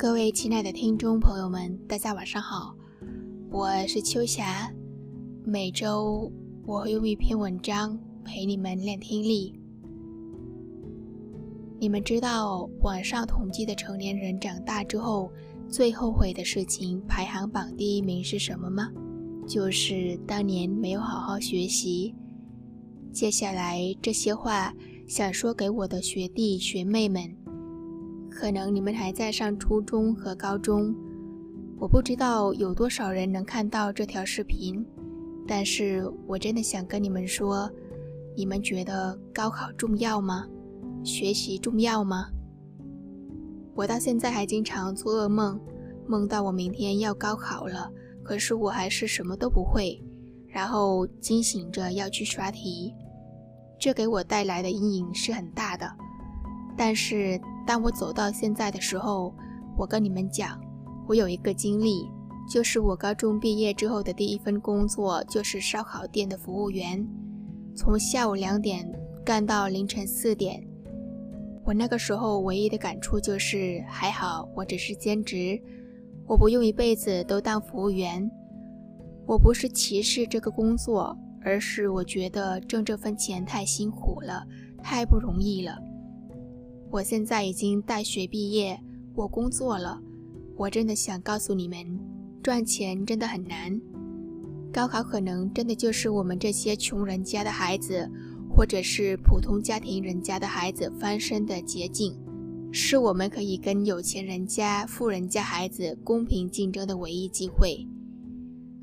各位亲爱的听众朋友们，大家晚上好，我是秋霞。每周我会用一篇文章陪你们练听力。你们知道网上统计的成年人长大之后最后悔的事情排行榜第一名是什么吗？就是当年没有好好学习。接下来这些话想说给我的学弟学妹们。可能你们还在上初中和高中，我不知道有多少人能看到这条视频，但是我真的想跟你们说，你们觉得高考重要吗？学习重要吗？我到现在还经常做噩梦，梦到我明天要高考了，可是我还是什么都不会，然后惊醒着要去刷题，这给我带来的阴影是很大的，但是。当我走到现在的时候，我跟你们讲，我有一个经历，就是我高中毕业之后的第一份工作就是烧烤店的服务员，从下午两点干到凌晨四点。我那个时候唯一的感触就是，还好我只是兼职，我不用一辈子都当服务员。我不是歧视这个工作，而是我觉得挣这份钱太辛苦了，太不容易了。我现在已经大学毕业，我工作了。我真的想告诉你们，赚钱真的很难。高考可能真的就是我们这些穷人家的孩子，或者是普通家庭人家的孩子翻身的捷径，是我们可以跟有钱人家、富人家孩子公平竞争的唯一机会。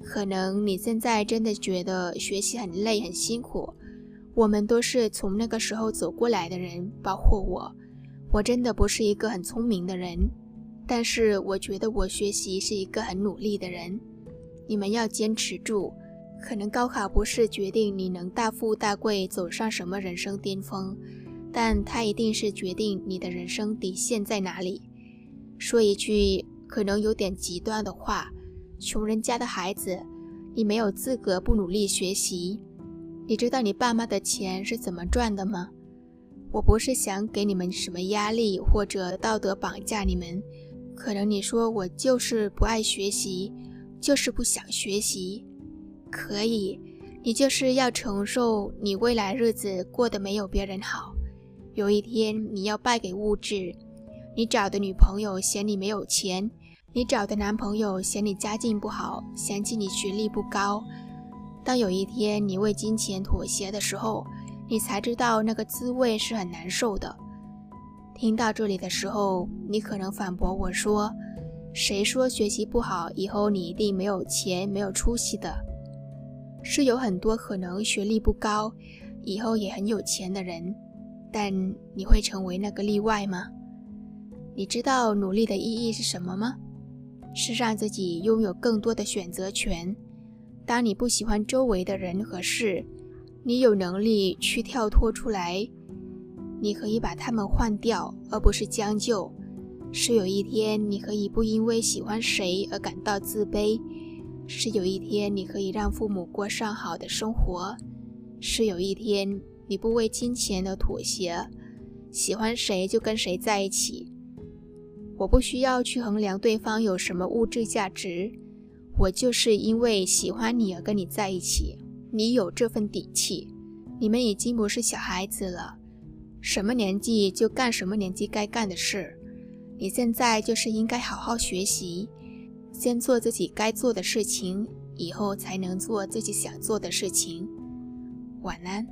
可能你现在真的觉得学习很累、很辛苦，我们都是从那个时候走过来的人，包括我。我真的不是一个很聪明的人，但是我觉得我学习是一个很努力的人。你们要坚持住，可能高考不是决定你能大富大贵、走上什么人生巅峰，但它一定是决定你的人生底线在哪里。说一句可能有点极端的话：穷人家的孩子，你没有资格不努力学习。你知道你爸妈的钱是怎么赚的吗？我不是想给你们什么压力或者道德绑架你们，可能你说我就是不爱学习，就是不想学习，可以，你就是要承受你未来日子过得没有别人好，有一天你要败给物质，你找的女朋友嫌你没有钱，你找的男朋友嫌你家境不好，嫌弃你学历不高，当有一天你为金钱妥协的时候。你才知道那个滋味是很难受的。听到这里的时候，你可能反驳我说：“谁说学习不好以后你一定没有钱、没有出息的？是有很多可能学历不高，以后也很有钱的人，但你会成为那个例外吗？你知道努力的意义是什么吗？是让自己拥有更多的选择权。当你不喜欢周围的人和事。”你有能力去跳脱出来，你可以把他们换掉，而不是将就。是有一天，你可以不因为喜欢谁而感到自卑；是有一天，你可以让父母过上好的生活；是有一天，你不为金钱而妥协，喜欢谁就跟谁在一起。我不需要去衡量对方有什么物质价值，我就是因为喜欢你而跟你在一起。你有这份底气，你们已经不是小孩子了，什么年纪就干什么年纪该干的事。你现在就是应该好好学习，先做自己该做的事情，以后才能做自己想做的事情。晚安。